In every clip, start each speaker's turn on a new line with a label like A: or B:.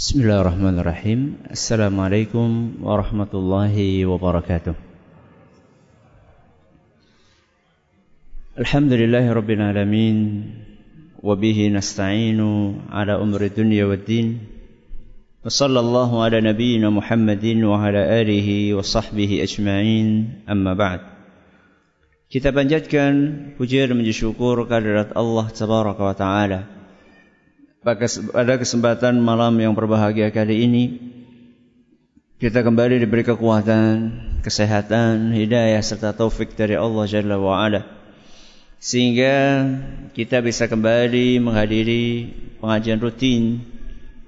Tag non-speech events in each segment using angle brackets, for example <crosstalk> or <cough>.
A: بسم الله الرحمن الرحيم السلام عليكم ورحمة الله وبركاته الحمد لله رب العالمين وبه نستعين على أمر الدنيا والدين وصلى الله على نبينا محمد وعلى آله وصحبه أجمعين أما بعد Kita panjatkan dan puji syukur kehadirat Tabaraka wa Ta'ala. Pada kesempatan malam yang berbahagia kali ini, kita kembali diberi kekuatan, kesehatan, hidayah serta taufik dari Allah Jalla wa Ala. Sehingga kita bisa kembali menghadiri pengajian rutin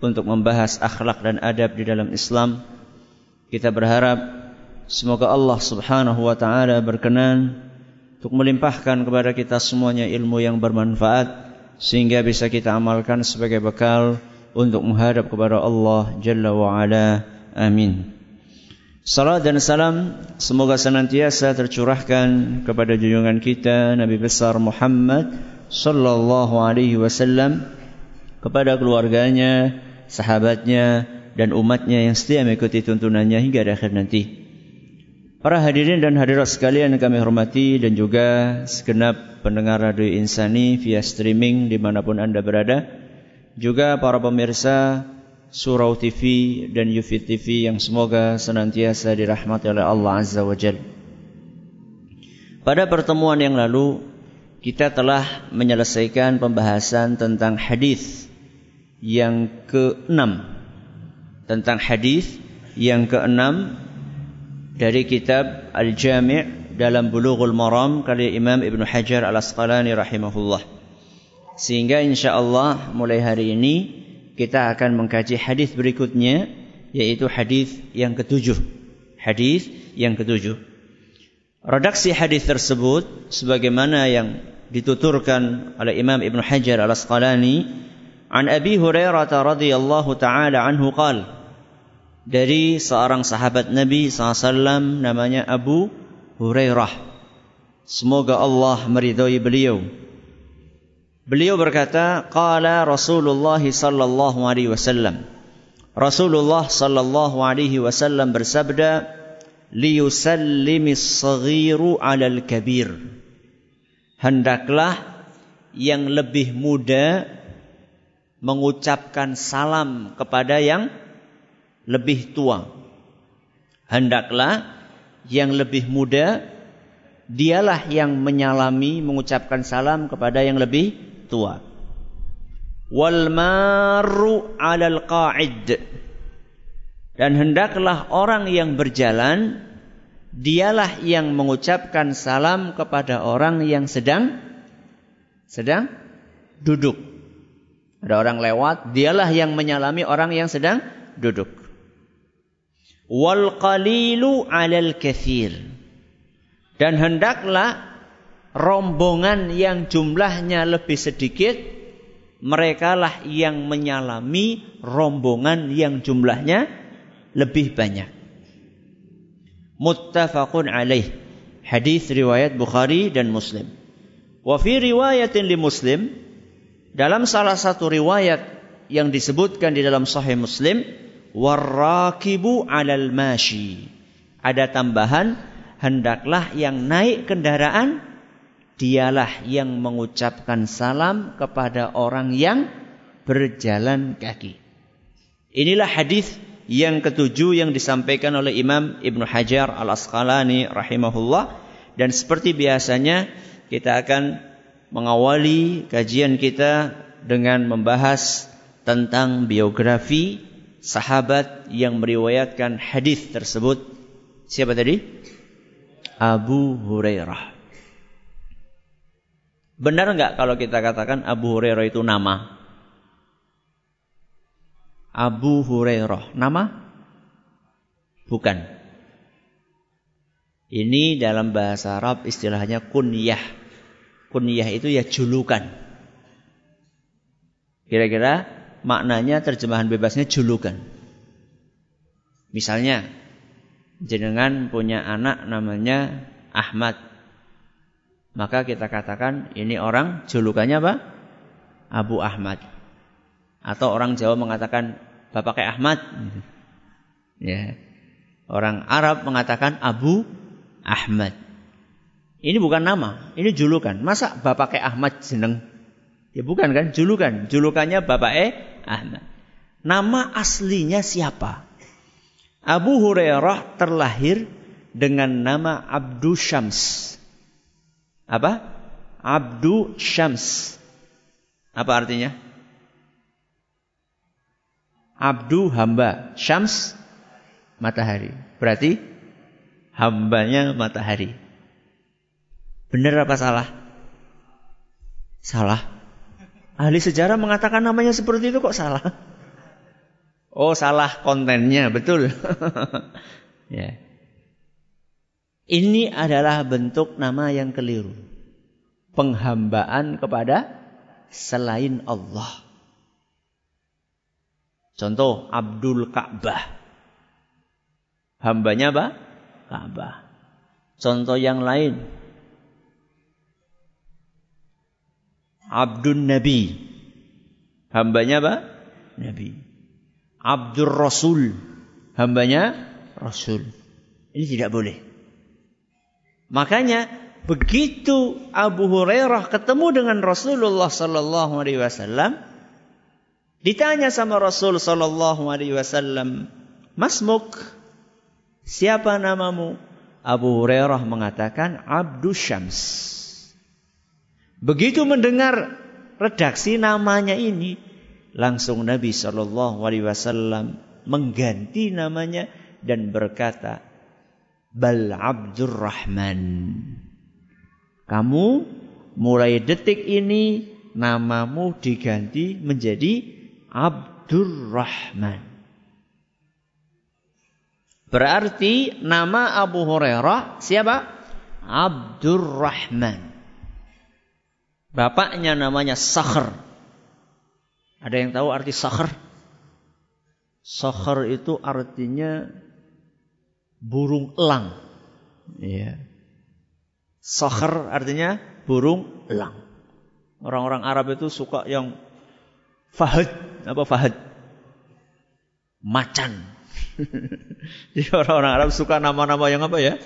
A: untuk membahas akhlak dan adab di dalam Islam. Kita berharap semoga Allah Subhanahu wa taala berkenan untuk melimpahkan kepada kita semuanya ilmu yang bermanfaat sehingga bisa kita amalkan sebagai bekal untuk menghadap kepada Allah Jalla wa Ala. Amin. Salam dan salam semoga senantiasa tercurahkan kepada junjungan kita Nabi besar Muhammad sallallahu alaihi wasallam kepada keluarganya, sahabatnya dan umatnya yang setia mengikuti tuntunannya hingga akhir nanti. Para hadirin dan hadirat sekalian yang kami hormati dan juga segenap pendengar radio Insani via streaming dimanapun anda berada. Juga para pemirsa Surau TV dan Yufi TV yang semoga senantiasa dirahmati oleh Allah Azza wa Jal. Pada pertemuan yang lalu kita telah menyelesaikan pembahasan tentang hadis yang keenam tentang hadis yang keenam dari kitab Al-Jami' dalam Bulughul Maram karya Imam Ibn Hajar Al-Asqalani rahimahullah. Sehingga insyaallah mulai hari ini kita akan mengkaji hadis berikutnya yaitu hadis yang ketujuh. Hadis yang ketujuh. Redaksi hadis tersebut sebagaimana yang dituturkan oleh Imam Ibn Hajar Al-Asqalani an Abi Hurairah radhiyallahu taala anhu qala dari seorang sahabat Nabi SAW namanya Abu Hurairah. Semoga Allah meridhai beliau. Beliau berkata, "Qala Rasulullah sallallahu alaihi wasallam." Rasulullah sallallahu alaihi wasallam bersabda, "Liyusallimis saghiru 'alal kabir." Hendaklah yang lebih muda mengucapkan salam kepada yang lebih tua. Hendaklah yang lebih muda dialah yang menyalami mengucapkan salam kepada yang lebih tua. Wal maru 'alal qa'id. Dan hendaklah orang yang berjalan dialah yang mengucapkan salam kepada orang yang sedang sedang duduk. Ada orang lewat, dialah yang menyalami orang yang sedang duduk wal qalilu 'alal kathir. Dan hendaklah rombongan yang jumlahnya lebih sedikit merekalah yang menyalami rombongan yang jumlahnya lebih banyak. Muttafaqun alaih. Hadis riwayat Bukhari dan Muslim. Wa fi riwayatin li Muslim dalam salah satu riwayat yang disebutkan di dalam Sahih Muslim warrakibu alal mashi. Ada tambahan, hendaklah yang naik kendaraan dialah yang mengucapkan salam kepada orang yang berjalan kaki. Inilah hadis yang ketujuh yang disampaikan oleh Imam Ibnu Hajar Al Asqalani rahimahullah dan seperti biasanya kita akan mengawali kajian kita dengan membahas tentang biografi sahabat yang meriwayatkan hadis tersebut siapa tadi? Abu Hurairah. Benar nggak kalau kita katakan Abu Hurairah itu nama? Abu Hurairah nama? Bukan. Ini dalam bahasa Arab istilahnya kunyah. Kunyah itu ya julukan. Kira-kira maknanya terjemahan bebasnya julukan. Misalnya, jenengan punya anak namanya Ahmad. Maka kita katakan ini orang julukannya apa? Abu Ahmad. Atau orang Jawa mengatakan Bapak kayak Ahmad. Ya. Orang Arab mengatakan Abu Ahmad. Ini bukan nama, ini julukan. Masa Bapak kayak Ahmad seneng? Ya bukan kan, julukan. Julukannya Bapak E Ahmad. Nama aslinya siapa? Abu Hurairah terlahir dengan nama Abdu Syams. Apa? Abdu Syams. Apa artinya? Abdu hamba, Syams matahari. Berarti hambanya matahari. Benar apa salah? Salah. Ahli sejarah mengatakan namanya seperti itu kok salah? Oh, salah kontennya, betul. <laughs> ya. Ini adalah bentuk nama yang keliru. Penghambaan kepada selain Allah. Contoh Abdul Ka'bah. Hambanya apa? Ka'bah. Contoh yang lain. Abdul Nabi. Hambanya apa? Nabi. Abdul Rasul. Hambanya Rasul. Ini tidak boleh. Makanya begitu Abu Hurairah ketemu dengan Rasulullah sallallahu alaihi wasallam, Ditanya sama Rasul sallallahu alaihi wasallam, "Masmuk? Siapa namamu?" Abu Hurairah mengatakan Abdus Syams. Begitu mendengar redaksi namanya ini, langsung Nabi sallallahu alaihi wasallam mengganti namanya dan berkata, "Bal Abdurrahman." Kamu mulai detik ini namamu diganti menjadi Abdurrahman. Berarti nama Abu Hurairah siapa? Abdurrahman. Bapaknya namanya Sakhr. Ada yang tahu arti Sakhr? Sakhr itu artinya burung elang. Iya. Sakhr artinya burung elang. Orang-orang Arab itu suka yang Fahad. Apa Fahad? Macan. <laughs> Jadi orang-orang Arab suka nama-nama yang apa ya?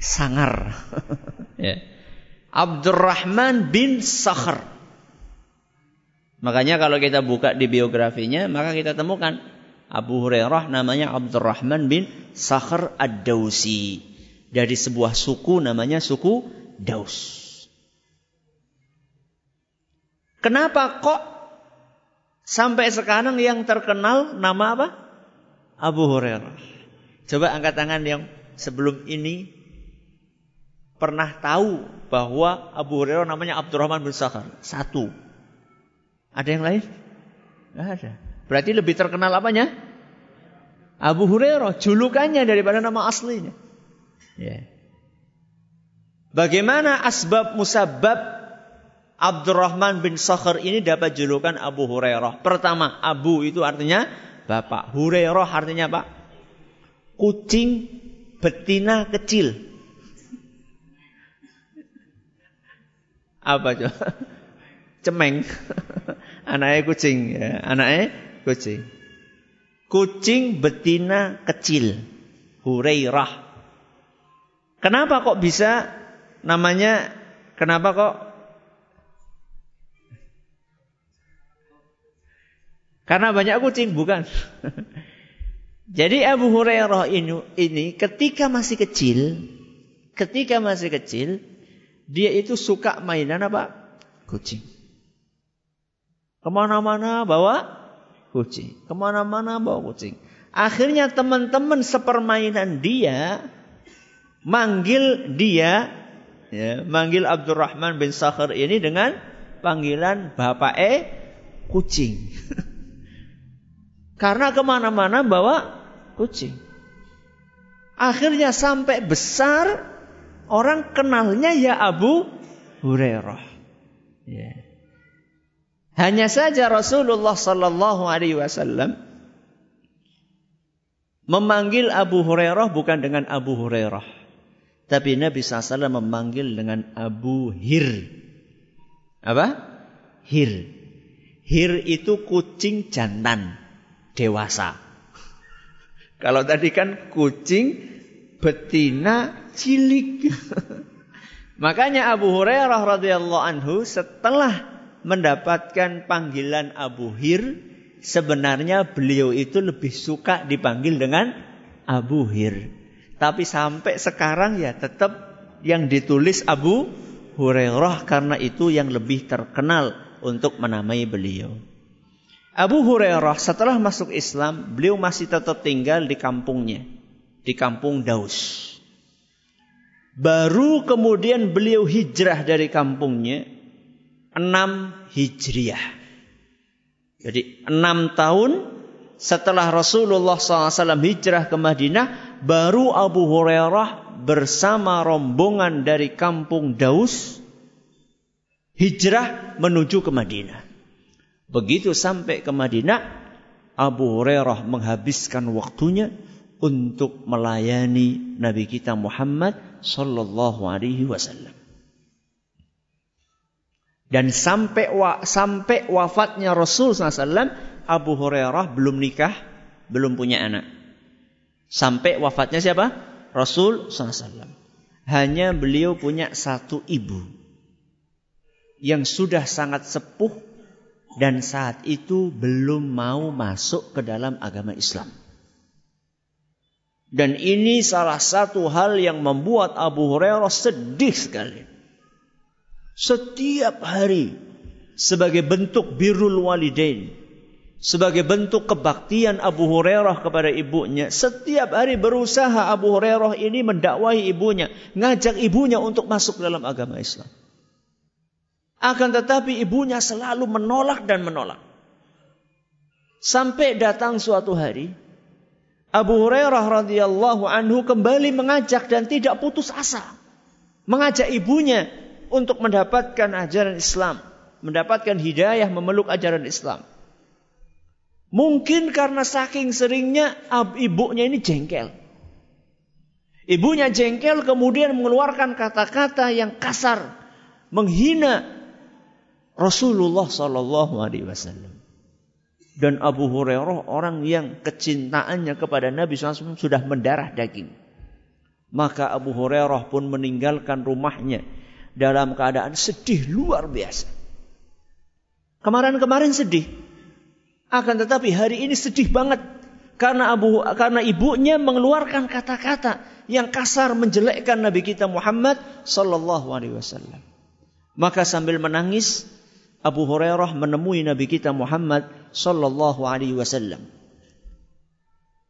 A: Sangar. <laughs> ya. Abdurrahman bin Sakhr. Makanya kalau kita buka di biografinya, maka kita temukan Abu Hurairah namanya Abdurrahman bin Sakhr Ad-Dausi. Dari sebuah suku namanya suku Daus. Kenapa kok Sampai sekarang yang terkenal nama apa? Abu Hurairah. Coba angkat tangan yang sebelum ini pernah tahu bahwa Abu Hurairah namanya Abdurrahman bin Sakhar. Satu. Ada yang lain? Tidak ada. Berarti lebih terkenal apanya? Abu Hurairah, julukannya daripada nama aslinya. Ya. Bagaimana asbab musabab Abdurrahman bin Sakhr ini dapat julukan Abu Hurairah. Pertama, Abu itu artinya bapak. Hurairah artinya apa? Kucing betina kecil. Apa coba? <laughs> Cemeng. <laughs> anaknya kucing ya, anaknya kucing. Kucing betina kecil. Hurairah. Kenapa kok bisa namanya kenapa kok Karena banyak kucing, bukan. <laughs> Jadi Abu Hurairah ini, ini ketika masih kecil, ketika masih kecil, dia itu suka mainan apa? Kucing. Ke mana-mana bawa kucing. Ke mana-mana bawa kucing. Akhirnya teman-teman sepermainan dia manggil dia, ya, manggil Abdurrahman bin Sakhr ini dengan panggilan Bapak E kucing. <laughs> Karena ke mana-mana bawa kucing. Akhirnya sampai besar orang kenalnya ya Abu Hurairah. Ya. Hanya saja Rasulullah Sallallahu Alaihi Wasallam memanggil Abu Hurairah bukan dengan Abu Hurairah, tapi Nabi SAW memanggil dengan Abu Hir. Apa? Hir. Hir itu kucing jantan. dewasa. <laughs> Kalau tadi kan kucing betina cilik. <laughs> Makanya Abu Hurairah radhiyallahu anhu setelah mendapatkan panggilan Abu Hir, sebenarnya beliau itu lebih suka dipanggil dengan Abu Hir. Tapi sampai sekarang ya tetap yang ditulis Abu Hurairah karena itu yang lebih terkenal untuk menamai beliau. Abu Hurairah setelah masuk Islam, beliau masih tetap tinggal di kampungnya, di kampung Daus. Baru kemudian beliau hijrah dari kampungnya, enam hijriah. Jadi enam tahun setelah Rasulullah SAW hijrah ke Madinah, baru Abu Hurairah bersama rombongan dari kampung Daus hijrah menuju ke Madinah. Begitu sampai ke Madinah, Abu Hurairah menghabiskan waktunya untuk melayani Nabi kita Muhammad sallallahu alaihi wasallam. Dan sampai wa, sampai wafatnya Rasul SAW, Abu Hurairah belum nikah, belum punya anak. Sampai wafatnya siapa? Rasul SAW. Hanya beliau punya satu ibu. Yang sudah sangat sepuh dan saat itu belum mau masuk ke dalam agama Islam. Dan ini salah satu hal yang membuat Abu Hurairah sedih sekali. Setiap hari sebagai bentuk birrul walidain, sebagai bentuk kebaktian Abu Hurairah kepada ibunya, setiap hari berusaha Abu Hurairah ini mendakwahi ibunya, ngajak ibunya untuk masuk dalam agama Islam. Akan tetapi ibunya selalu menolak dan menolak. Sampai datang suatu hari, Abu Hurairah radhiyallahu anhu kembali mengajak dan tidak putus asa. Mengajak ibunya untuk mendapatkan ajaran Islam. Mendapatkan hidayah memeluk ajaran Islam. Mungkin karena saking seringnya ibunya ini jengkel. Ibunya jengkel kemudian mengeluarkan kata-kata yang kasar. Menghina Rasulullah Wasallam. Dan Abu Hurairah orang yang kecintaannya kepada Nabi SAW sudah mendarah daging. Maka Abu Hurairah pun meninggalkan rumahnya dalam keadaan sedih luar biasa. Kemarin-kemarin sedih. Akan tetapi hari ini sedih banget karena Abu karena ibunya mengeluarkan kata-kata yang kasar menjelekkan Nabi kita Muhammad sallallahu alaihi wasallam. Maka sambil menangis Abu Hurairah menemui Nabi kita Muhammad sallallahu alaihi wasallam.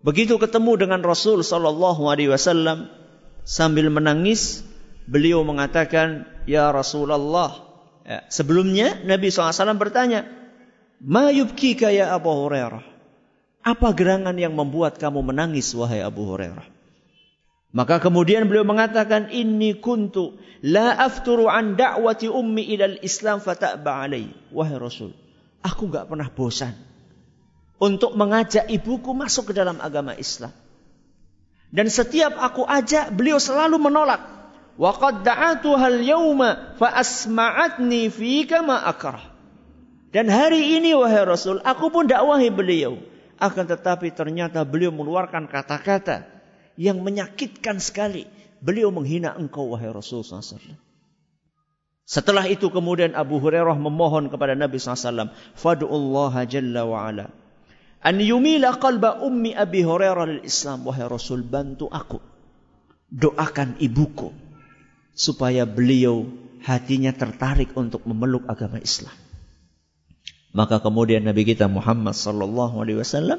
A: Begitu ketemu dengan Rasul sallallahu alaihi wasallam sambil menangis, beliau mengatakan, "Ya Rasulullah." Ya, sebelumnya Nabi SAW bertanya, "Ma yubkika ya Abu Hurairah?" Apa gerangan yang membuat kamu menangis wahai Abu Hurairah? Maka kemudian beliau mengatakan inni kuntu la afturu an da'wati ummi ilal Islam fata'ba alai. Wahai Rasul, aku enggak pernah bosan untuk mengajak ibuku masuk ke dalam agama Islam. Dan setiap aku ajak, beliau selalu menolak. Wa qad da'atuha al-yawma. Dan hari ini wahai Rasul, aku pun dakwahi beliau. Akan tetapi ternyata beliau mengeluarkan kata-kata yang menyakitkan sekali. Beliau menghina engkau wahai Rasulullah SAW. Setelah itu kemudian Abu Hurairah memohon kepada Nabi SAW. Fadu'ullah jalla wa'ala. An yumila qalba ummi Abi Hurairah lil Islam. Wahai Rasul bantu aku. Doakan ibuku. Supaya beliau hatinya tertarik untuk memeluk agama Islam. Maka kemudian Nabi kita Muhammad sallallahu alaihi wasallam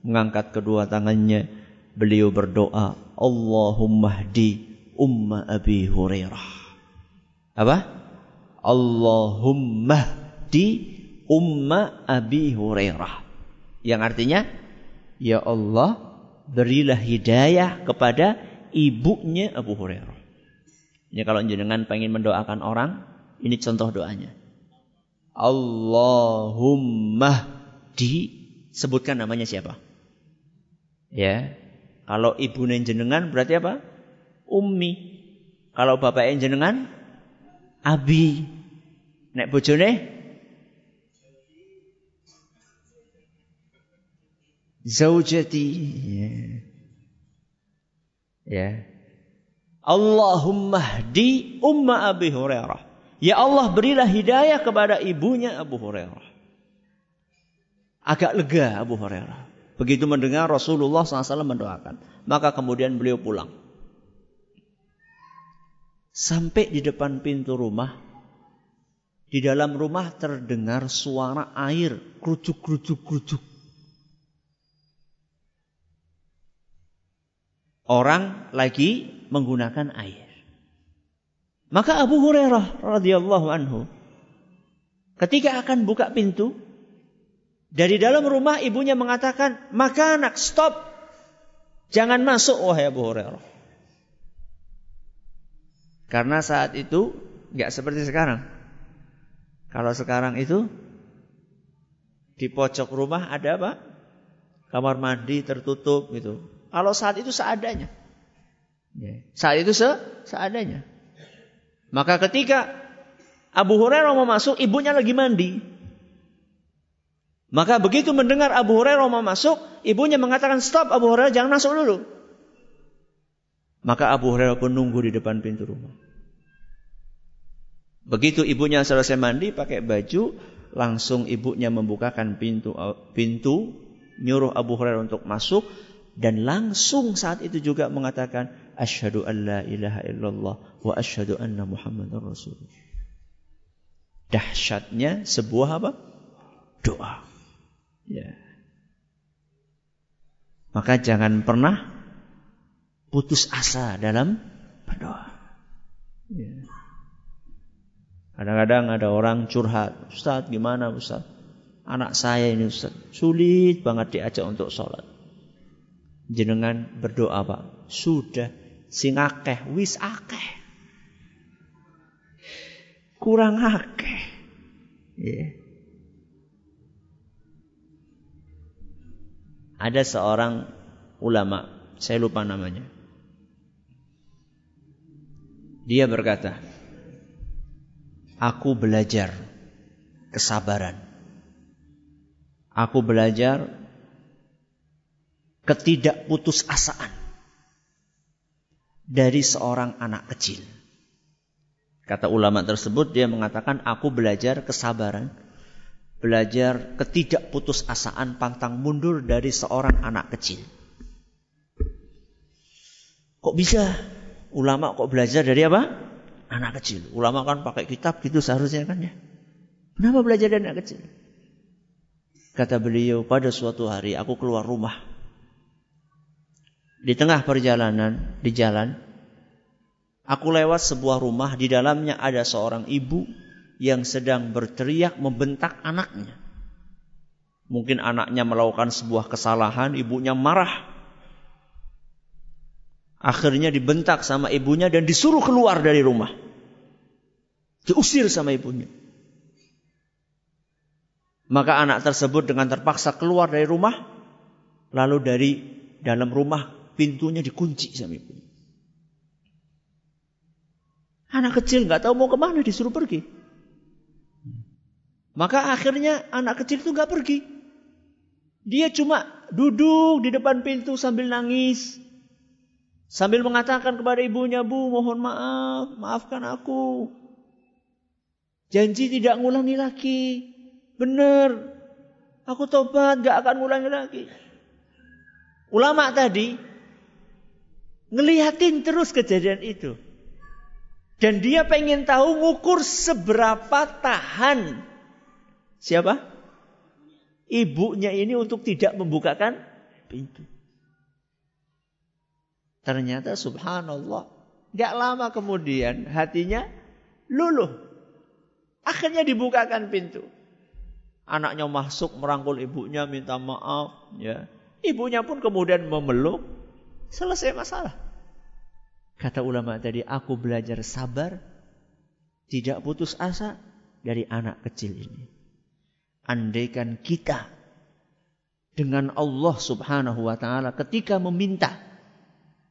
A: mengangkat kedua tangannya beliau berdoa, Allahumma hdi umma Abi Hurairah. Apa? Allahumma hdi umma Abi Hurairah. Yang artinya, Ya Allah, berilah hidayah kepada ibunya Abu Hurairah. Ini kalau jenengan pengen mendoakan orang, ini contoh doanya. Allahumma di sebutkan namanya siapa? Ya, kalau ibu jenengan berarti apa? Ummi. Kalau bapak jenengan abi. Nek bojone zaujati. Ya. ya. Allahumma hdi umma Abi Hurairah. Ya Allah berilah hidayah kepada ibunya Abu Hurairah. Agak lega Abu Hurairah. Begitu mendengar Rasulullah SAW mendoakan. Maka kemudian beliau pulang. Sampai di depan pintu rumah. Di dalam rumah terdengar suara air. Kerucuk, kerucuk, kerucuk. Orang lagi menggunakan air. Maka Abu Hurairah radhiyallahu anhu ketika akan buka pintu dari dalam rumah ibunya mengatakan, "Maka anak stop. Jangan masuk wahai Abu Hurairah." Karena saat itu nggak seperti sekarang. Kalau sekarang itu di pojok rumah ada apa? Kamar mandi tertutup gitu. Kalau saat itu seadanya. Ya. Saat itu se seadanya. Maka ketika Abu Hurairah mau masuk, ibunya lagi mandi. Maka begitu mendengar Abu Hurairah mau masuk, ibunya mengatakan, stop Abu Hurairah jangan masuk dulu. Maka Abu Hurairah pun nunggu di depan pintu rumah. Begitu ibunya selesai mandi pakai baju, langsung ibunya membukakan pintu pintu, nyuruh Abu Hurairah untuk masuk dan langsung saat itu juga mengatakan asyhadu an la ilaha illallah wa asyhadu anna muhammadar rasulullah. Dahsyatnya sebuah apa? Doa. Ya. Maka jangan pernah putus asa dalam berdoa. Ya. Kadang-kadang ada orang curhat, Ustaz gimana Ustaz? Anak saya ini Ustaz, sulit banget diajak untuk sholat. Jenengan berdoa Pak. Sudah Sing akeh wis akeh. Kurang akeh. Yeah. Ada seorang ulama, saya lupa namanya. Dia berkata, "Aku belajar kesabaran. Aku belajar ketidakputusasaan dari seorang anak kecil. Kata ulama tersebut dia mengatakan aku belajar kesabaran, belajar ketidakputusasaan pantang mundur dari seorang anak kecil. Kok bisa ulama kok belajar dari apa? Anak kecil. Ulama kan pakai kitab gitu seharusnya kan ya. Kenapa belajar dari anak kecil? Kata beliau, pada suatu hari aku keluar rumah di tengah perjalanan di jalan, aku lewat sebuah rumah di dalamnya ada seorang ibu yang sedang berteriak membentak anaknya. Mungkin anaknya melakukan sebuah kesalahan, ibunya marah. Akhirnya dibentak sama ibunya dan disuruh keluar dari rumah. Diusir sama ibunya. Maka anak tersebut dengan terpaksa keluar dari rumah. Lalu dari dalam rumah pintunya dikunci sama ibu. Anak kecil nggak tahu mau ke mana disuruh pergi. Maka akhirnya anak kecil itu nggak pergi. Dia cuma duduk di depan pintu sambil nangis. Sambil mengatakan kepada ibunya, Bu mohon maaf, maafkan aku. Janji tidak ngulangi lagi. Benar. Aku tobat, gak akan ngulangi lagi. Ulama tadi Ngeliatin terus kejadian itu. Dan dia pengen tahu ngukur seberapa tahan. Siapa? Ibunya ini untuk tidak membukakan pintu. Ternyata subhanallah. Gak lama kemudian hatinya luluh. Akhirnya dibukakan pintu. Anaknya masuk merangkul ibunya minta maaf. ya Ibunya pun kemudian memeluk Selesai masalah. Kata ulama tadi, aku belajar sabar, tidak putus asa dari anak kecil ini. Andaikan kita dengan Allah subhanahu wa ta'ala ketika meminta.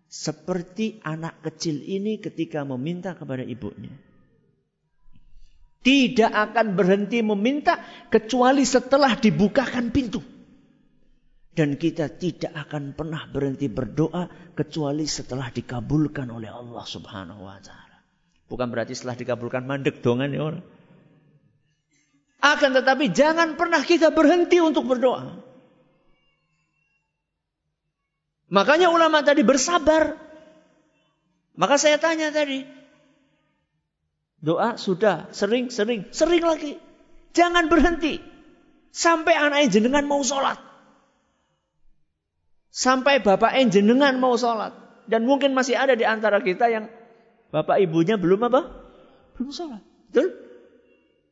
A: Seperti anak kecil ini ketika meminta kepada ibunya. Tidak akan berhenti meminta kecuali setelah dibukakan pintu. Dan kita tidak akan pernah berhenti berdoa kecuali setelah dikabulkan oleh Allah Subhanahu wa taala. Bukan berarti setelah dikabulkan mandek dongan ya orang. Akan tetapi jangan pernah kita berhenti untuk berdoa. Makanya ulama tadi bersabar. Maka saya tanya tadi. Doa sudah sering, sering, sering lagi. Jangan berhenti. Sampai anak jenengan mau sholat. Sampai bapak jenengan mau sholat. Dan mungkin masih ada di antara kita yang bapak ibunya belum apa? Belum sholat. Betul?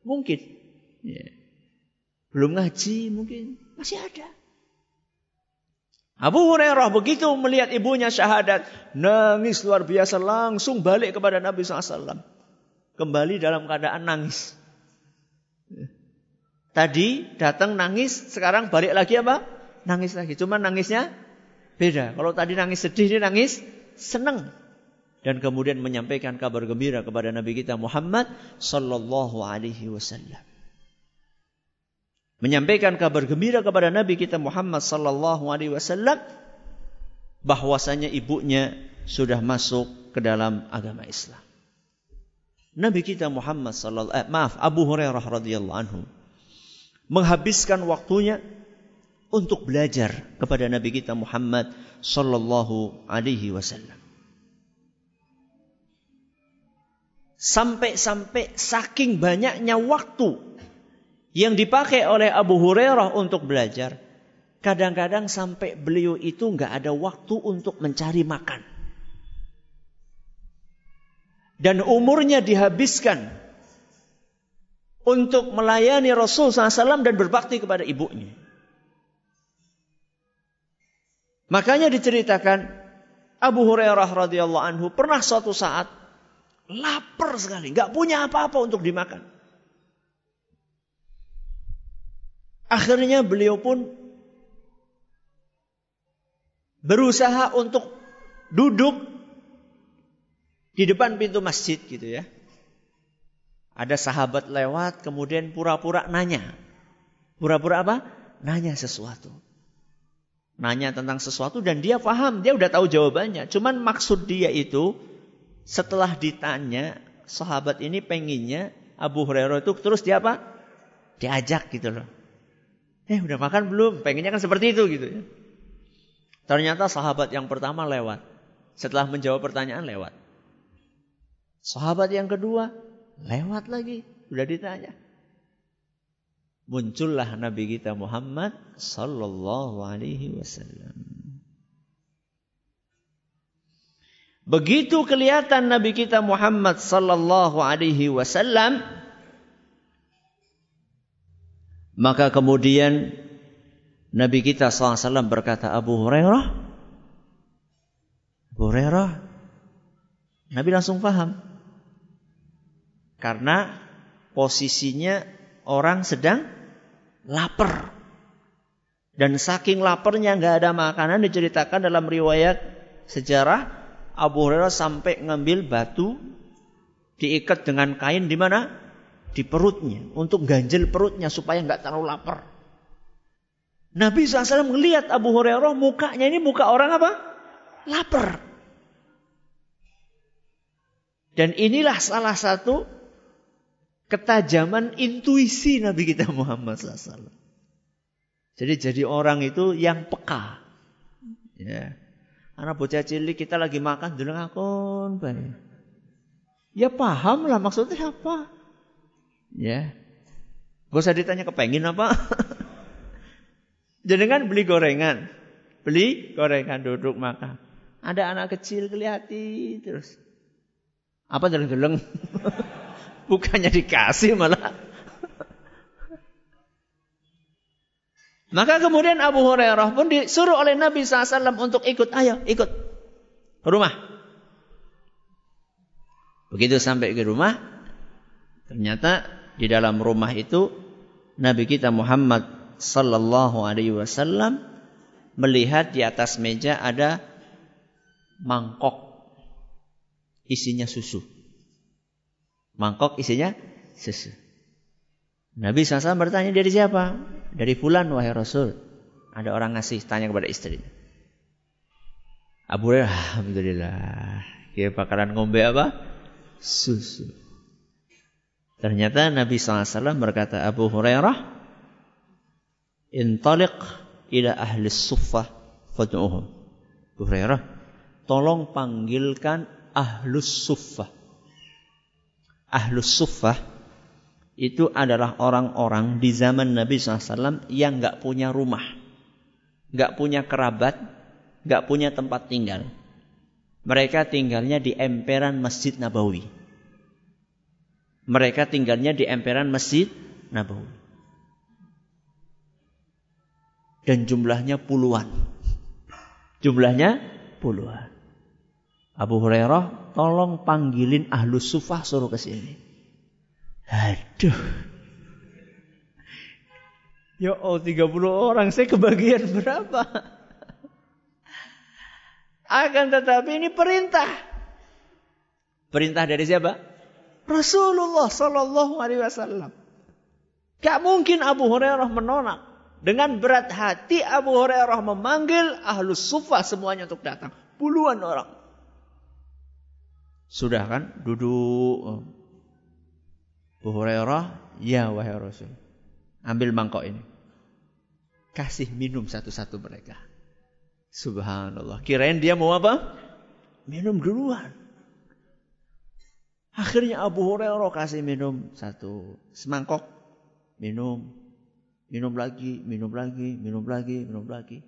A: Mungkin. Ya. Belum ngaji mungkin. Masih ada. Abu Hurairah begitu melihat ibunya syahadat. Nangis luar biasa langsung balik kepada Nabi SAW. Kembali dalam keadaan nangis. Tadi datang nangis, sekarang balik lagi apa? Nangis lagi. Cuma nangisnya beda. Kalau tadi nangis sedih, dia nangis senang. Dan kemudian menyampaikan kabar gembira kepada Nabi kita Muhammad Sallallahu Alaihi Wasallam menyampaikan kabar gembira kepada Nabi kita Muhammad sallallahu alaihi wasallam bahwasanya ibunya sudah masuk ke dalam agama Islam. Nabi kita Muhammad sallallahu eh, maaf Abu Hurairah radhiyallahu anhu menghabiskan waktunya untuk belajar kepada Nabi kita Muhammad sallallahu alaihi wasallam. Sampai-sampai saking banyaknya waktu yang dipakai oleh Abu Hurairah untuk belajar, kadang-kadang sampai beliau itu nggak ada waktu untuk mencari makan. Dan umurnya dihabiskan untuk melayani Rasul SAW dan berbakti kepada ibunya. Makanya diceritakan Abu Hurairah radhiyallahu anhu pernah suatu saat lapar sekali, nggak punya apa-apa untuk dimakan. Akhirnya beliau pun berusaha untuk duduk di depan pintu masjid gitu ya. Ada sahabat lewat kemudian pura-pura nanya. Pura-pura apa? Nanya sesuatu. Nanya tentang sesuatu dan dia paham, dia udah tahu jawabannya. Cuman maksud dia itu setelah ditanya sahabat ini penginnya Abu Hurairah itu terus dia apa? Diajak gitu loh. Eh udah makan belum? Pengennya kan seperti itu gitu ya. Ternyata sahabat yang pertama lewat. Setelah menjawab pertanyaan lewat. Sahabat yang kedua lewat lagi. Udah ditanya. Muncullah Nabi kita Muhammad Sallallahu Alaihi Wasallam. Begitu kelihatan Nabi kita Muhammad Sallallahu Alaihi Wasallam maka kemudian Nabi kita SAW berkata Abu Hurairah. Abu Hurairah. Nabi langsung paham. Karena posisinya orang sedang lapar. Dan saking laparnya nggak ada makanan diceritakan dalam riwayat sejarah Abu Hurairah sampai ngambil batu diikat dengan kain di mana? Di perutnya untuk ganjil perutnya supaya nggak terlalu lapar. Nabi SAW melihat Abu Hurairah mukanya ini muka orang apa? Lapar. Dan inilah salah satu ketajaman intuisi Nabi kita Muhammad SAW. Jadi jadi orang itu yang peka. Ya. Anak bocah cilik kita lagi makan dulu ngakon, Ya paham lah maksudnya apa. Ya. Gak usah ditanya kepengen apa. <laughs> Jenengan beli gorengan. Beli gorengan duduk makan. Ada anak kecil kelihati terus. Apa deleng-deleng? <laughs> Bukannya dikasih malah. <laughs> Maka kemudian Abu Hurairah pun disuruh oleh Nabi SAW untuk ikut. Ayo ikut ke rumah. Begitu sampai ke rumah. Ternyata di dalam rumah itu Nabi kita Muhammad sallallahu alaihi wasallam melihat di atas meja ada mangkok isinya susu. Mangkok isinya susu. Nabi SAW bertanya dari siapa? Dari fulan wahai Rasul. Ada orang ngasih tanya kepada istrinya. Abu Hurairah, alhamdulillah. Dia bakalan ngombe apa? Susu. Ternyata Nabi SAW berkata, Abu Hurairah, intaliq ila ahli suffah fad'uhum. Abu Hurairah, tolong panggilkan ahlus suffah. Ahlus suffah itu adalah orang-orang di zaman Nabi SAW yang nggak punya rumah, nggak punya kerabat, nggak punya tempat tinggal. Mereka tinggalnya di emperan Masjid Nabawi. Mereka tinggalnya di emperan Masjid Nabawi. Dan jumlahnya puluhan. Jumlahnya puluhan. Abu Hurairah, tolong panggilin ahlu sufah suruh ke sini. Aduh. Ya oh 30 orang, saya kebagian berapa? Akan tetapi ini perintah. Perintah dari siapa? Rasulullah Sallallahu Alaihi Wasallam. Gak mungkin Abu Hurairah menolak. Dengan berat hati Abu Hurairah memanggil ahlus sufah semuanya untuk datang. Puluhan orang. Sudah kan? Duduk. Abu Hurairah, ya wahai Rasul. Ambil mangkok ini. Kasih minum satu-satu mereka. Subhanallah. Kirain dia mau apa? Minum duluan. Akhirnya Abu Hurairah kasih minum satu semangkok. Minum. Minum lagi, minum lagi, minum lagi, minum lagi.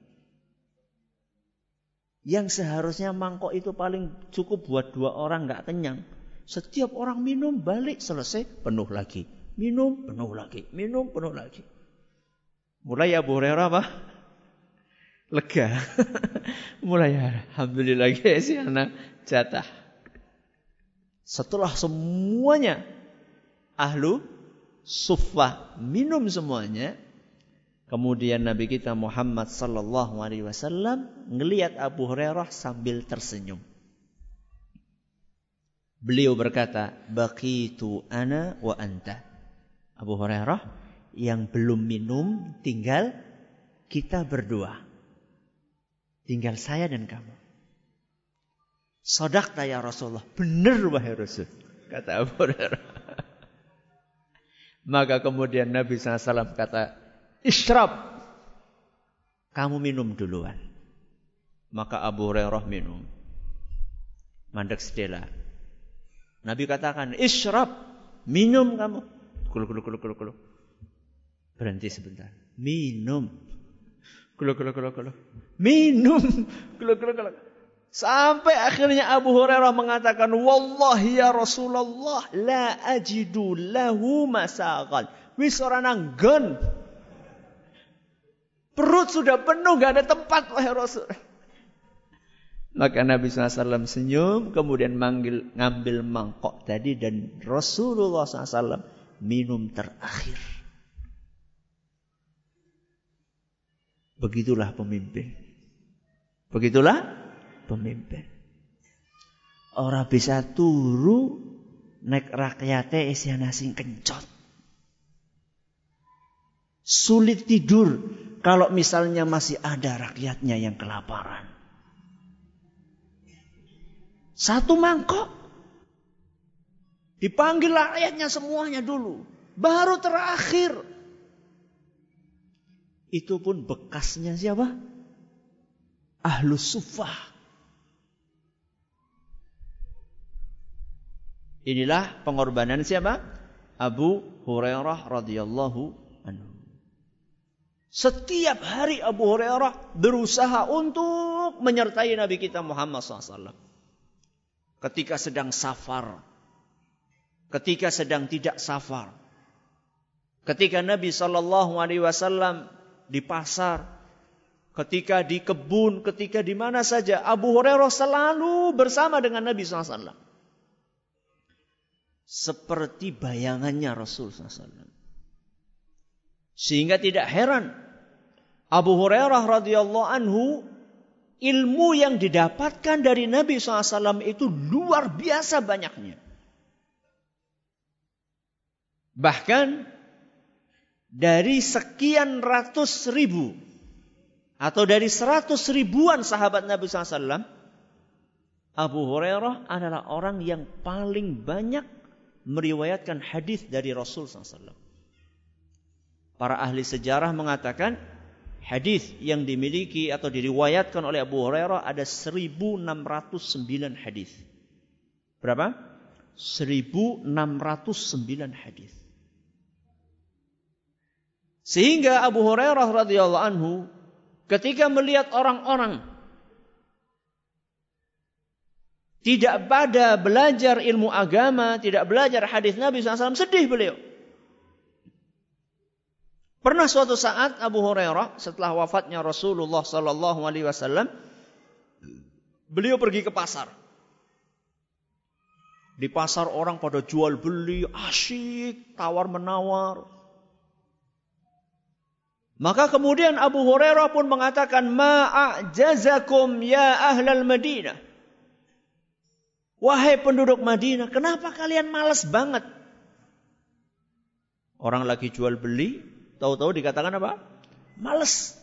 A: Yang seharusnya mangkok itu paling cukup buat dua orang nggak kenyang. Setiap orang minum balik selesai penuh lagi. Minum penuh lagi. Minum penuh lagi. Mulai Abu Hurairah apa? lega. <laughs> Mulai alhamdulillah guys ya anak jatah. Setelah semuanya ahlu suffah minum semuanya, kemudian Nabi kita Muhammad sallallahu alaihi wasallam ngelihat Abu Hurairah sambil tersenyum. Beliau berkata, "Baqitu ana wa anta." Abu Hurairah yang belum minum tinggal kita berdua. Tinggal saya dan kamu. Sodak ya Rasulullah. Benar wahai Rasul. Kata Abu Hurairah. <laughs> Maka kemudian Nabi SAW kata, Ishrab. Kamu minum duluan. Maka Abu Hurairah minum. Mandek sedela. Nabi katakan, Ishrab. Minum kamu. Kulu, kulu, kulu, kulu, kulu. Berhenti sebentar. Minum. Kulu, kulu, kulu, kulu. Minum. <laughs> Kulu, kulu, kulu. Sampai akhirnya Abu Hurairah mengatakan, Wallahi ya Rasulullah, la ajidu lahu masakan. Wis orang. Perut sudah penuh, gak ada tempat, wahai Rasul. Maka Nabi SAW senyum, kemudian manggil, ngambil mangkok tadi dan Rasulullah SAW minum terakhir. Begitulah pemimpin. Begitulah pemimpin. Orang bisa turu naik rakyatnya isiana sing kencot. Sulit tidur kalau misalnya masih ada rakyatnya yang kelaparan. Satu mangkok. Dipanggil rakyatnya semuanya dulu. Baru terakhir itu pun bekasnya siapa? Ahlus sufah. Inilah pengorbanan siapa? Abu Hurairah radhiyallahu anhu. Setiap hari Abu Hurairah berusaha untuk menyertai Nabi kita Muhammad SAW. Ketika sedang safar. Ketika sedang tidak safar. Ketika Nabi Wasallam di pasar, ketika di kebun, ketika di mana saja. Abu Hurairah selalu bersama dengan Nabi SAW. Seperti bayangannya Rasul SAW. Sehingga tidak heran Abu Hurairah radhiyallahu anhu ilmu yang didapatkan dari Nabi SAW itu luar biasa banyaknya. Bahkan dari sekian ratus ribu atau dari seratus ribuan sahabat Nabi SAW, Abu Hurairah adalah orang yang paling banyak meriwayatkan hadis dari Rasul SAW. Para ahli sejarah mengatakan hadis yang dimiliki atau diriwayatkan oleh Abu Hurairah ada 1609 hadis. Berapa? 1609 hadis. Sehingga Abu Hurairah radhiyallahu anhu ketika melihat orang-orang tidak pada belajar ilmu agama, tidak belajar hadis Nabi SAW, sedih beliau. Pernah suatu saat Abu Hurairah setelah wafatnya Rasulullah Sallallahu Alaihi Wasallam, beliau pergi ke pasar. Di pasar orang pada jual beli, asyik, tawar menawar. Maka kemudian Abu Hurairah pun mengatakan, Ma'ajazakum ya ahlal Madinah. Wahai penduduk Madinah, kenapa kalian malas banget? Orang lagi jual beli, tahu-tahu dikatakan apa? Malas.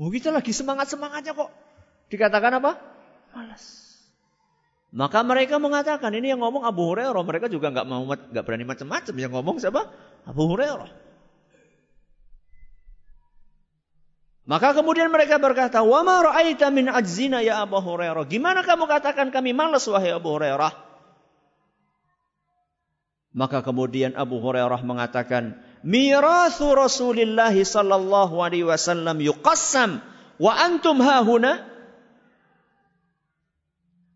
A: Oh, kita lagi semangat-semangatnya kok. Dikatakan apa? Malas. Maka mereka mengatakan, ini yang ngomong Abu Hurairah. Mereka juga nggak mau nggak berani macam-macam. Yang ngomong siapa? Abu Hurairah. Maka kemudian mereka berkata, "Wa ma ra'aita min ajzina ya Abu Hurairah?" Gimana kamu katakan kami malas wahai Abu Hurairah? Maka kemudian Abu Hurairah mengatakan, "Mirathu Rasulillah sallallahu alaihi wasallam yuqassam wa antum hahuna?"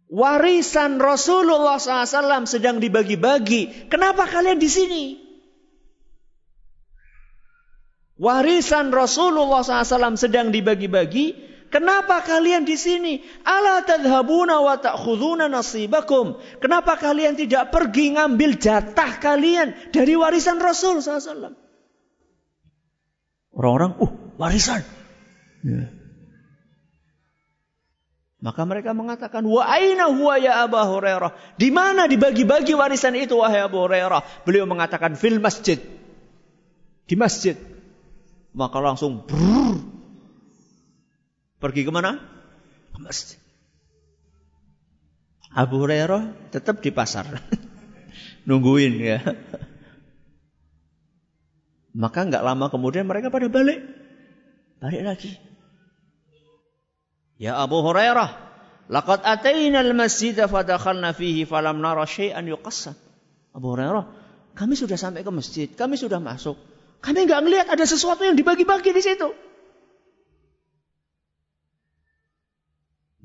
A: Warisan Rasulullah SAW sedang dibagi-bagi. Kenapa kalian di sini? Warisan Rasulullah SAW sedang dibagi-bagi. Kenapa kalian di sini? Ala tadhabuna wa ta'khuduna nasibakum. Kenapa kalian tidak pergi ngambil jatah kalian dari warisan Rasul SAW? Orang-orang, uh, warisan. Ya. Maka mereka mengatakan, wa aina huwa ya Abu Hurairah? Di mana dibagi-bagi warisan itu wahai Abu Hurairah? Beliau mengatakan fil masjid. Di masjid maka langsung brrr, pergi ke mana? Ke masjid. Abu Hurairah tetap di pasar. <laughs> Nungguin ya. Maka nggak lama kemudian mereka pada balik. Balik lagi. Ya Abu Hurairah, laqad ataina al-masjid fadakhalna fihi falam nara syai'an yuqassam. Abu Hurairah, kami sudah sampai ke masjid, kami sudah masuk. Kami nggak ngelihat ada sesuatu yang dibagi-bagi di situ.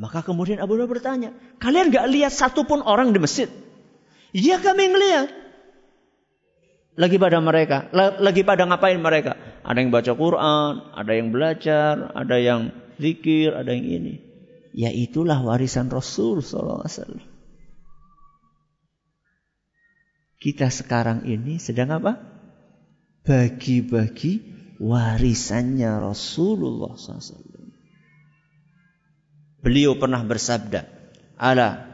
A: Maka kemudian Abu Hurairah bertanya, kalian nggak lihat satupun orang di masjid? Iya kami ngelihat. Lagi pada mereka, lagi pada ngapain mereka? Ada yang baca Quran, ada yang belajar, ada yang zikir, ada yang ini. Ya itulah warisan Rasul SAW. Kita sekarang ini sedang apa? Bagi-bagi warisannya Rasulullah SAW. Beliau pernah bersabda, "Ala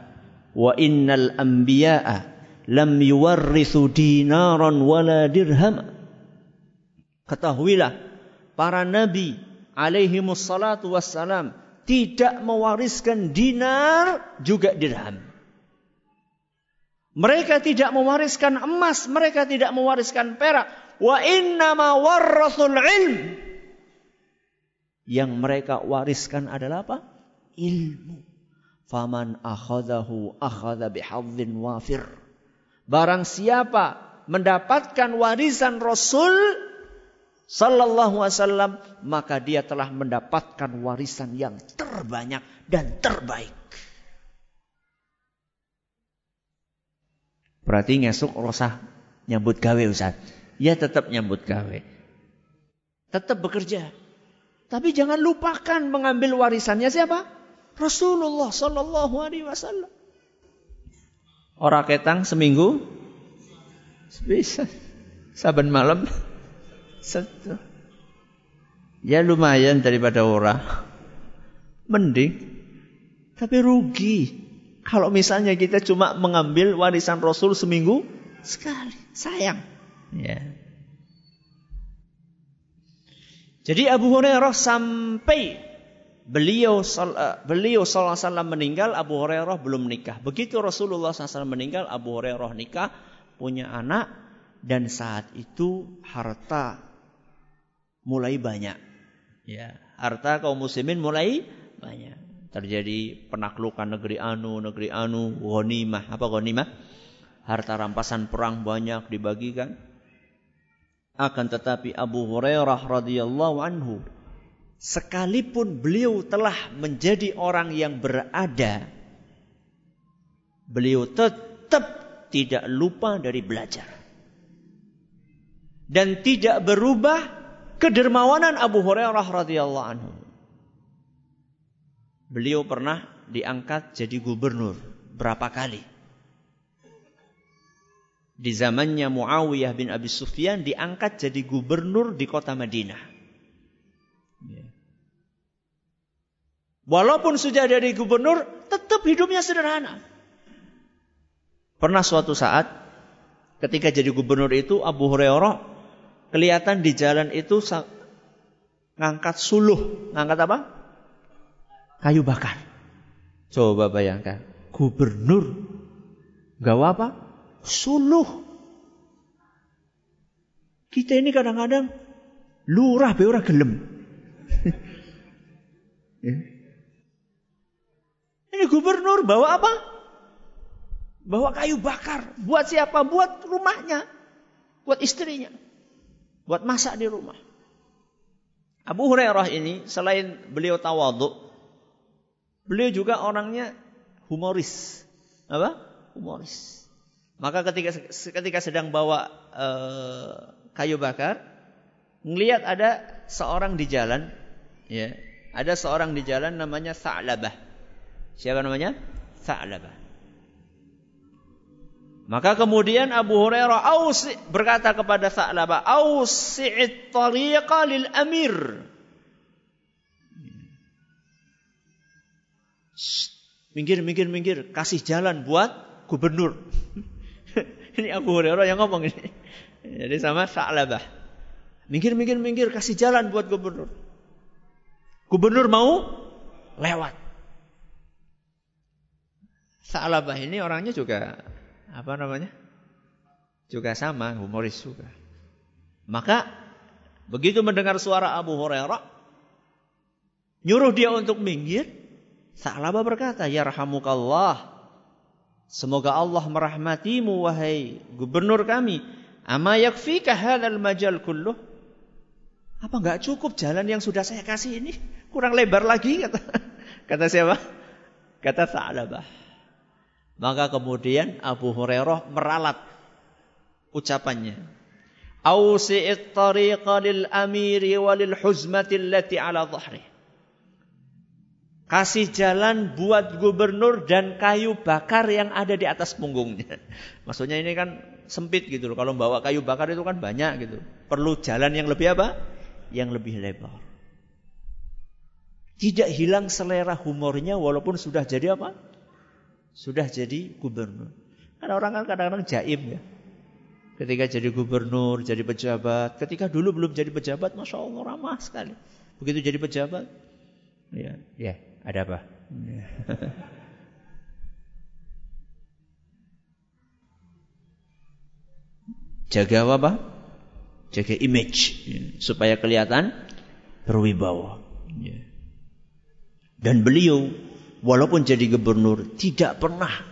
A: wa innal anbiya'a lam yuwarrithu dinaran wala dirham." Ketahuilah, para nabi alaihi wassalatu wassalam tidak mewariskan dinar juga dirham. Mereka tidak mewariskan emas, mereka tidak mewariskan perak, Wa innama warrathul ilm. Yang mereka wariskan adalah apa? Ilmu. Faman akhadahu akhadha bihadzin wafir. Barang siapa mendapatkan warisan Rasul sallallahu alaihi wasallam maka dia telah mendapatkan warisan yang terbanyak dan terbaik. Berarti ngesuk rosah nyambut gawe Ustaz ya tetap nyambut gawe. Tetap bekerja. Tapi jangan lupakan mengambil warisannya siapa? Rasulullah Sallallahu Alaihi Wasallam. Orang ketang seminggu bisa saban malam satu. Ya lumayan daripada orang. Mending. Tapi rugi. Kalau misalnya kita cuma mengambil warisan Rasul seminggu sekali. Sayang. Ya. Jadi Abu Hurairah sampai beliau eh, beliau SAW meninggal, Abu Hurairah belum nikah. Begitu Rasulullah SAW meninggal, Abu Hurairah nikah, punya anak, dan saat itu harta mulai banyak. Ya, harta kaum muslimin mulai banyak. Terjadi penaklukan negeri anu, negeri anu, ghanimah. Apa ghanimah? Harta rampasan perang banyak dibagikan. Akan tetapi Abu Hurairah radhiyallahu anhu sekalipun beliau telah menjadi orang yang berada beliau tetap tidak lupa dari belajar. Dan tidak berubah kedermawanan Abu Hurairah radhiyallahu anhu. Beliau pernah diangkat jadi gubernur berapa kali di zamannya Muawiyah bin Abi Sufyan diangkat jadi gubernur di kota Madinah. Ya. Walaupun sudah jadi gubernur, tetap hidupnya sederhana. Pernah suatu saat, ketika jadi gubernur itu, Abu Hurairah kelihatan di jalan itu ngangkat suluh. Ngangkat apa? Kayu bakar. Coba bayangkan, gubernur gawa apa? Suluh. Kita ini kadang-kadang lurah be ora gelem. <laughs> Ya. Ini gubernur bawa apa? Bawa kayu bakar. Buat siapa? Buat rumahnya. Buat istrinya. Buat masak di rumah. Abu Hurairah ini selain beliau tawaduk, beliau juga orangnya humoris. Apa? Humoris. Maka ketika ketika sedang bawa uh, kayu bakar, ngelihat ada seorang di jalan, ya, ada seorang di jalan namanya Sa'labah. Siapa namanya? Sa'labah. Maka kemudian Abu Hurairah ausi, berkata kepada Sa'labah, "Ausi'it tariqa lil amir." Minggir, minggir, minggir. Kasih jalan buat gubernur. <laughs> ini Abu Hurairah yang ngomong ini. Jadi sama Sa'labah. Minggir, minggir, minggir. Kasih jalan buat gubernur. Gubernur mau lewat. Sa'labah ini orangnya juga apa namanya? Juga sama, humoris juga. Maka begitu mendengar suara Abu Hurairah, nyuruh dia untuk minggir. Sa'labah berkata, "Ya rahamukallah, Semoga Allah merahmatimu wahai gubernur kami. Ama yakfika hadzal majal kulluh? Apa enggak cukup jalan yang sudah saya kasih ini? Kurang lebar lagi kata <laughs> kata siapa? Kata Sa'labah. Maka kemudian Abu Hurairah meralat ucapannya. Ausi'it tariqa lil amiri walil huzmati allati ala dhahri. Kasih jalan buat gubernur dan kayu bakar yang ada di atas punggungnya. <laughs> Maksudnya ini kan sempit gitu loh. Kalau bawa kayu bakar itu kan banyak gitu. Perlu jalan yang lebih apa? Yang lebih lebar. Tidak hilang selera humornya walaupun sudah jadi apa? Sudah jadi gubernur. Karena orang kan kadang-kadang jaim ya. Ketika jadi gubernur, jadi pejabat. Ketika dulu belum jadi pejabat, Masya Allah ramah sekali. Begitu jadi pejabat, ya, ya ada apa? <laughs> Jaga apa? Jaga image supaya kelihatan berwibawa. Dan beliau walaupun jadi gubernur tidak pernah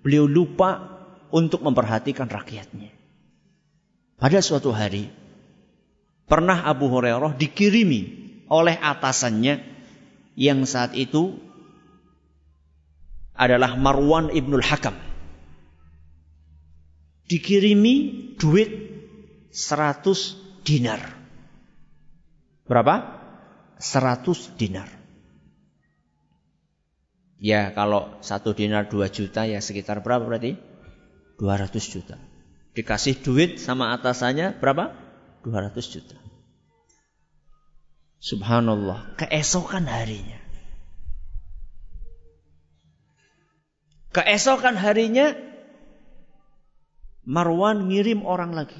A: beliau lupa untuk memperhatikan rakyatnya. Pada suatu hari pernah Abu Hurairah dikirimi oleh atasannya yang saat itu adalah Marwan ibnul Hakam. Dikirimi duit 100 dinar. Berapa? 100 dinar. Ya kalau satu dinar 2 juta ya sekitar berapa berarti? 200 juta. Dikasih duit sama atasannya berapa? 200 juta. Subhanallah, keesokan harinya. Keesokan harinya Marwan ngirim orang lagi.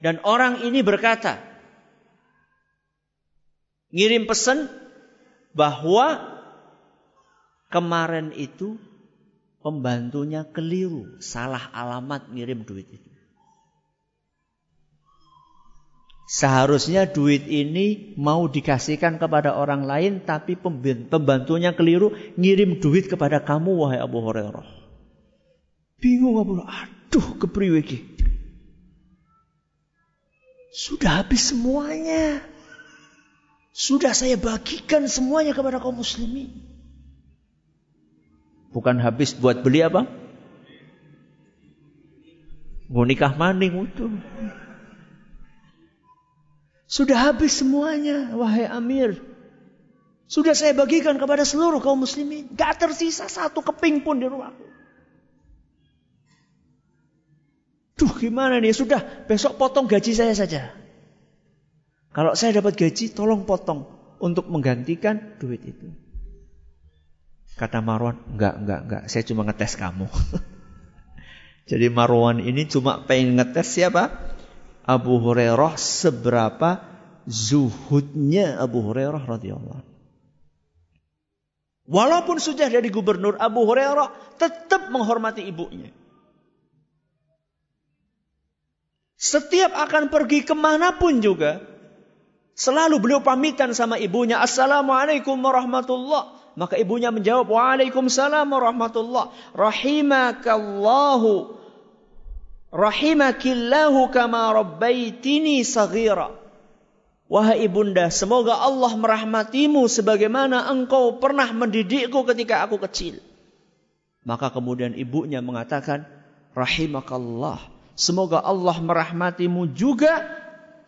A: Dan orang ini berkata, Ngirim pesan bahwa kemarin itu pembantunya keliru, salah alamat ngirim duit itu. Seharusnya duit ini mau dikasihkan kepada orang lain tapi pembantunya keliru ngirim duit kepada kamu wahai Abu Hurairah. Bingung Abu Aduh kepriwe Sudah habis semuanya. Sudah saya bagikan semuanya kepada kaum muslimin. Bukan habis buat beli apa? Mau nikah maning itu. Sudah habis semuanya, wahai Amir. Sudah saya bagikan kepada seluruh kaum muslimin. Gak tersisa satu keping pun di rumahku. Duh gimana nih, sudah besok potong gaji saya saja. Kalau saya dapat gaji, tolong potong untuk menggantikan duit itu. Kata Marwan, enggak, enggak, enggak, saya cuma ngetes kamu. <laughs> Jadi Marwan ini cuma pengen ngetes siapa? Abu Hurairah seberapa zuhudnya Abu Hurairah radhiyallahu Walaupun sudah jadi gubernur, Abu Hurairah tetap menghormati ibunya. Setiap akan pergi ke mana pun juga, selalu beliau pamitan sama ibunya, Assalamualaikum warahmatullah. Maka ibunya menjawab, Waalaikumsalam warahmatullah. Rahimakallahu Rahimakillahu kama rabbaitini saghira. Wahai ibunda, semoga Allah merahmatimu sebagaimana engkau pernah mendidikku ketika aku kecil. Maka kemudian ibunya mengatakan, Rahimakallah. Semoga Allah merahmatimu juga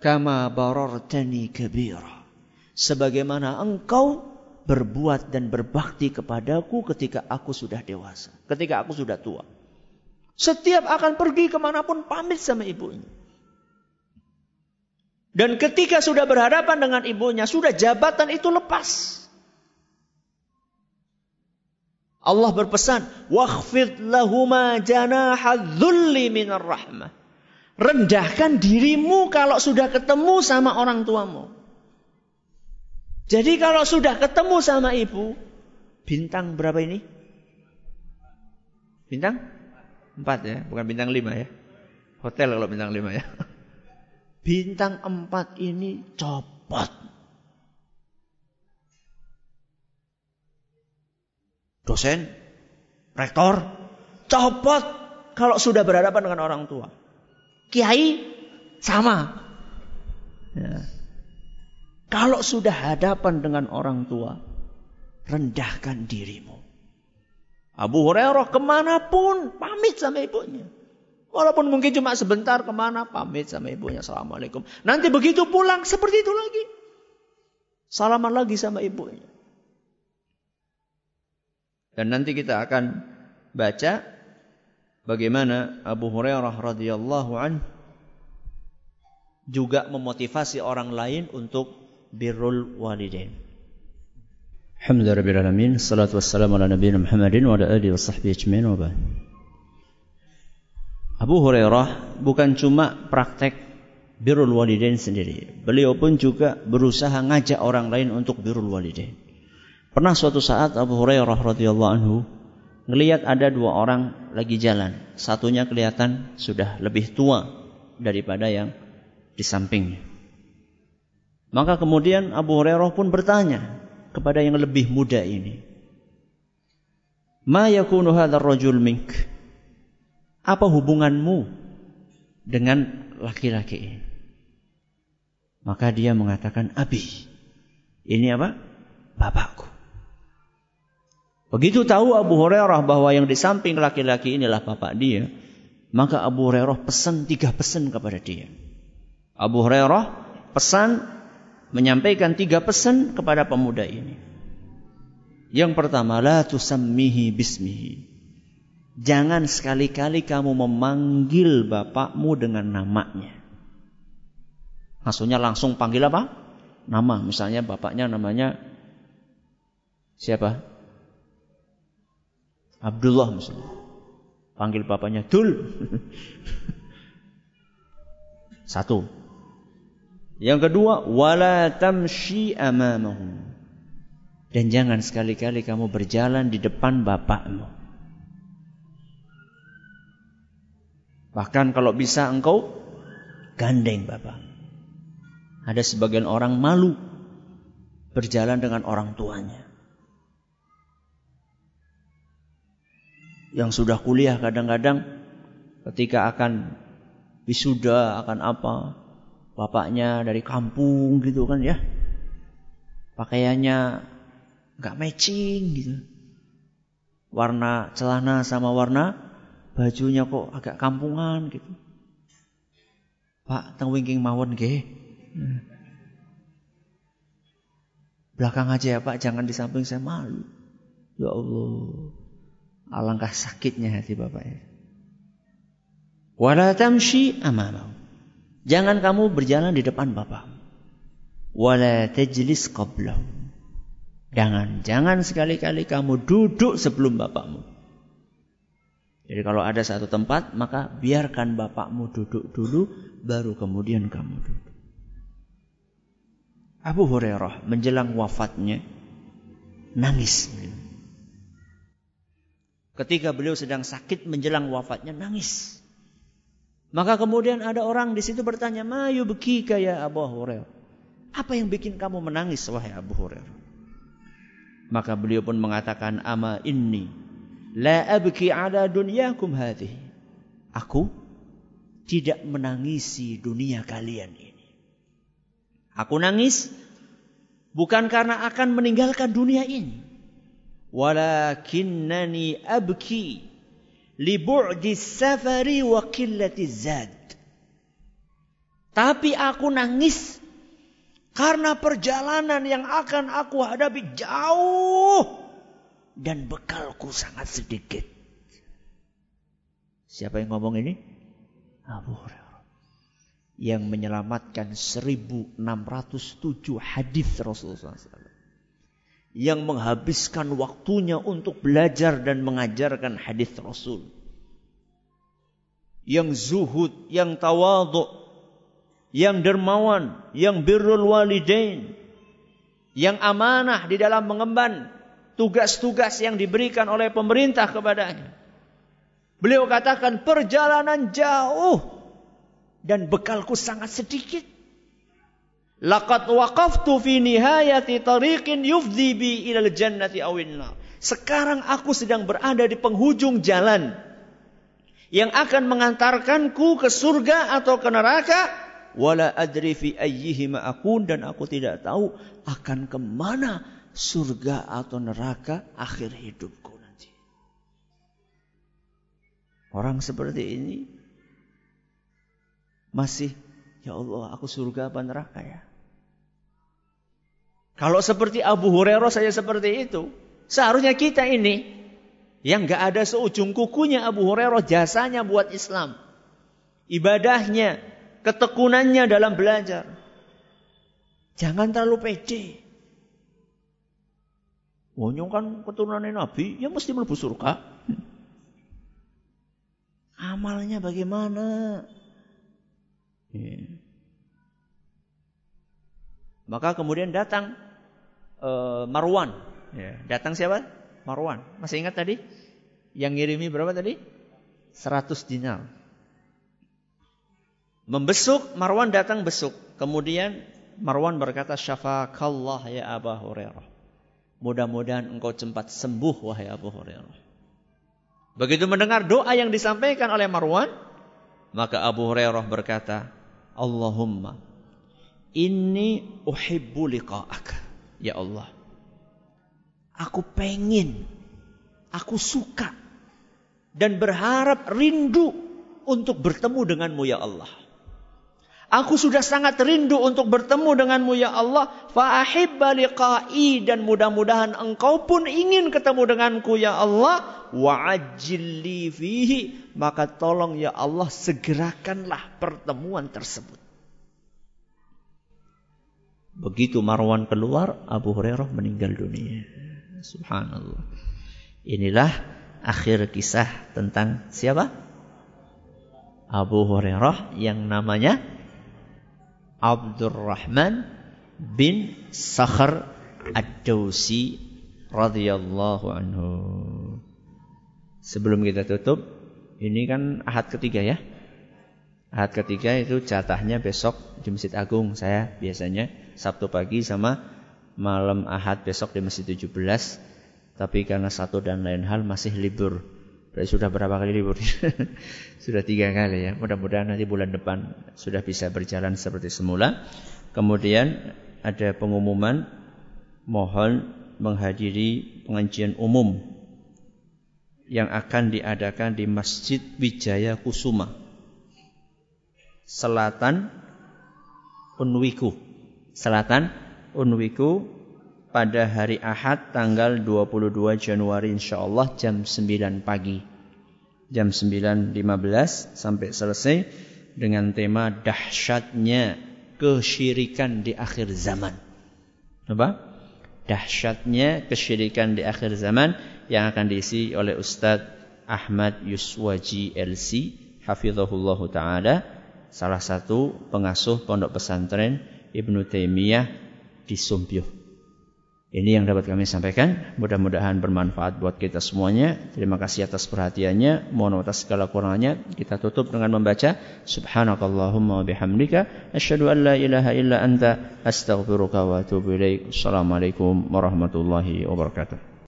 A: kama barartani kabira. Sebagaimana engkau berbuat dan berbakti kepadaku ketika aku sudah dewasa. Ketika aku sudah tua. Setiap akan pergi ke mana pun pamit sama ibunya. Dan ketika sudah berhadapan dengan ibunya, sudah jabatan itu lepas. Allah berpesan, "Wakhfid lahuma janaha dzulli minar rahmah." Rendahkan dirimu kalau sudah ketemu sama orang tuamu. Jadi kalau sudah ketemu sama ibu, bintang berapa ini? Bintang Empat ya, bukan bintang lima ya. Hotel kalau bintang lima ya. <laughs> Bintang empat ini copot. Dosen, rektor, copot kalau sudah berhadapan dengan orang tua. Kiai, sama. Ya. Kalau sudah hadapan dengan orang tua, rendahkan dirimu. Abu Hurairah ke mana pun pamit sama ibunya. Walaupun mungkin cuma sebentar ke mana pamit sama ibunya. Assalamualaikum. Nanti begitu pulang seperti itu lagi. Salaman lagi sama ibunya. Dan nanti kita akan baca bagaimana Abu Hurairah radhiyallahu an juga memotivasi orang lain untuk birrul walidain. Salatu wassalamu ala Nabi Muhammadin Wa ala alihi wa sahbihi ajmain wa Abu Hurairah bukan cuma praktek birrul walidain sendiri. Beliau pun juga berusaha ngajak orang lain untuk birrul walidain. Pernah suatu saat Abu Hurairah radhiyallahu anhu ngelihat ada dua orang lagi jalan. Satunya kelihatan sudah lebih tua daripada yang di sampingnya. Maka kemudian Abu Hurairah pun bertanya, kepada yang lebih muda ini. Ma yakunu hadzal rajul mink? Apa hubunganmu dengan laki-laki ini? Maka dia mengatakan abi. Ini apa? Bapakku. Begitu tahu Abu Hurairah bahwa yang di samping laki-laki inilah bapak dia, maka Abu Hurairah pesan tiga pesan kepada dia. Abu Hurairah pesan menyampaikan tiga pesan kepada pemuda ini. Yang pertama, la tusammihi bismihi. Jangan sekali-kali kamu memanggil bapakmu dengan namanya. Maksudnya langsung panggil apa? Nama. Misalnya bapaknya namanya siapa? Abdullah misalnya. Panggil bapaknya Dul. <laughs> Satu. Yang kedua, wala tamshi amamahum. Dan jangan sekali-kali kamu berjalan di depan bapakmu. Bahkan kalau bisa engkau gandeng bapak. Ada sebagian orang malu berjalan dengan orang tuanya. Yang sudah kuliah kadang-kadang ketika akan wisuda akan apa bapaknya dari kampung gitu kan ya pakaiannya nggak matching gitu warna celana sama warna bajunya kok agak kampungan gitu. Pak, teng wingking mawon nggih. Belakang aja ya Pak, jangan di samping saya malu. Ya Allah. Alangkah sakitnya hati Bapak ya. Wala tamshi amamahu. Jangan kamu berjalan di depan Bapak. Wala tajlis qablahu. Jangan, jangan sekali-kali kamu duduk sebelum bapakmu. Jadi kalau ada satu tempat, maka biarkan bapakmu duduk dulu, baru kemudian kamu duduk. Abu Hurairah menjelang wafatnya nangis. Ketika beliau sedang sakit menjelang wafatnya nangis. Maka kemudian ada orang di situ bertanya, "Mayu bekika ya Abu Hurairah?" Apa yang bikin kamu menangis wahai Abu Hurairah? Maka beliau pun mengatakan, "Ama inni La abki ala dunyakum hadhi. Aku tidak menangisi dunia kalian ini. Aku nangis bukan karena akan meninggalkan dunia ini. Walakinnani abki li bu'di safari wa qillati zad. Tapi aku nangis karena perjalanan yang akan aku hadapi jauh dan bekalku sangat sedikit. Siapa yang ngomong ini? Abu Hurairah. Yang menyelamatkan 1607 hadis Rasulullah SAW. Yang menghabiskan waktunya untuk belajar dan mengajarkan hadis Rasul. Yang zuhud, yang tawadhu, yang dermawan, yang birrul walidain, yang amanah di dalam mengemban tugas-tugas yang diberikan oleh pemerintah kepadanya. Beliau katakan perjalanan jauh dan bekalku sangat sedikit. Laqad waqaftu fi nihayati tariqin yufdi bi ilal jannati awin Sekarang aku sedang berada di penghujung jalan yang akan mengantarkanku ke surga atau ke neraka wala adri fi ayyihima akun dan aku tidak tahu akan ke mana surga atau neraka akhir hidupku nanti. Orang seperti ini masih, ya Allah, aku surga apa neraka ya? Kalau seperti Abu Hurairah saya seperti itu, seharusnya kita ini yang gak ada seujung kukunya Abu Hurairah jasanya buat Islam. Ibadahnya, ketekunannya dalam belajar. Jangan terlalu pede. Wonyong kan keturunan Nabi, ya mesti melebu surga. Amalnya bagaimana? Ya. Maka kemudian datang uh, Marwan. Ya. Datang siapa? Marwan. Masih ingat tadi? Yang ngirimi berapa tadi? 100 dinar. Membesuk, Marwan datang besuk. Kemudian Marwan berkata, Syafakallah ya Aba Hurairah. Mudah-mudahan engkau cepat sembuh wahai Abu Hurairah. Begitu mendengar doa yang disampaikan oleh Marwan, maka Abu Hurairah berkata, Allahumma inni uhibbu liqa'aka. Ya Allah, aku pengen, aku suka dan berharap rindu untuk bertemu denganmu ya Allah. Aku sudah sangat rindu untuk bertemu denganmu ya Allah. Fa'ahibba liqa'i dan mudah-mudahan engkau pun ingin ketemu denganku ya Allah. Wa'ajilli. Maka tolong ya Allah segerakanlah pertemuan tersebut. Begitu Marwan keluar, Abu Hurairah meninggal dunia. Subhanallah. Inilah akhir kisah tentang siapa? Abu Hurairah yang namanya Abdurrahman bin Sakhar Ad-Dausi radhiyallahu anhu. Sebelum kita tutup, ini kan ahad ketiga ya. Ahad ketiga itu jatahnya besok di Masjid Agung saya biasanya Sabtu pagi sama malam ahad besok di Masjid 17. Tapi karena satu dan lain hal masih libur. Berarti sudah berapa kali libur? <laughs> sudah tiga kali ya. Mudah-mudahan nanti bulan depan sudah bisa berjalan seperti semula. Kemudian ada pengumuman mohon menghadiri pengajian umum yang akan diadakan di Masjid Wijaya Kusuma Selatan Unwiku Selatan Unwiku pada hari Ahad tanggal 22 Januari insyaallah jam 9 pagi jam 9.15 sampai selesai dengan tema dahsyatnya kesyirikan di akhir zaman. Apa? Dahsyatnya kesyirikan di akhir zaman yang akan diisi oleh Ustadz Ahmad Yuswaji LC hafizahullah taala salah satu pengasuh pondok pesantren Ibnu Taimiyah di Sumpyuh. Ini yang dapat kami sampaikan. Mudah-mudahan bermanfaat buat kita semuanya. Terima kasih atas perhatiannya. Mohon atas segala kurangannya. Kita tutup dengan membaca Subhanakallahumma wa bihamdika asyhadu an la ilaha illa anta astaghfiruka wa atubu ilaik. Assalamualaikum warahmatullahi wabarakatuh.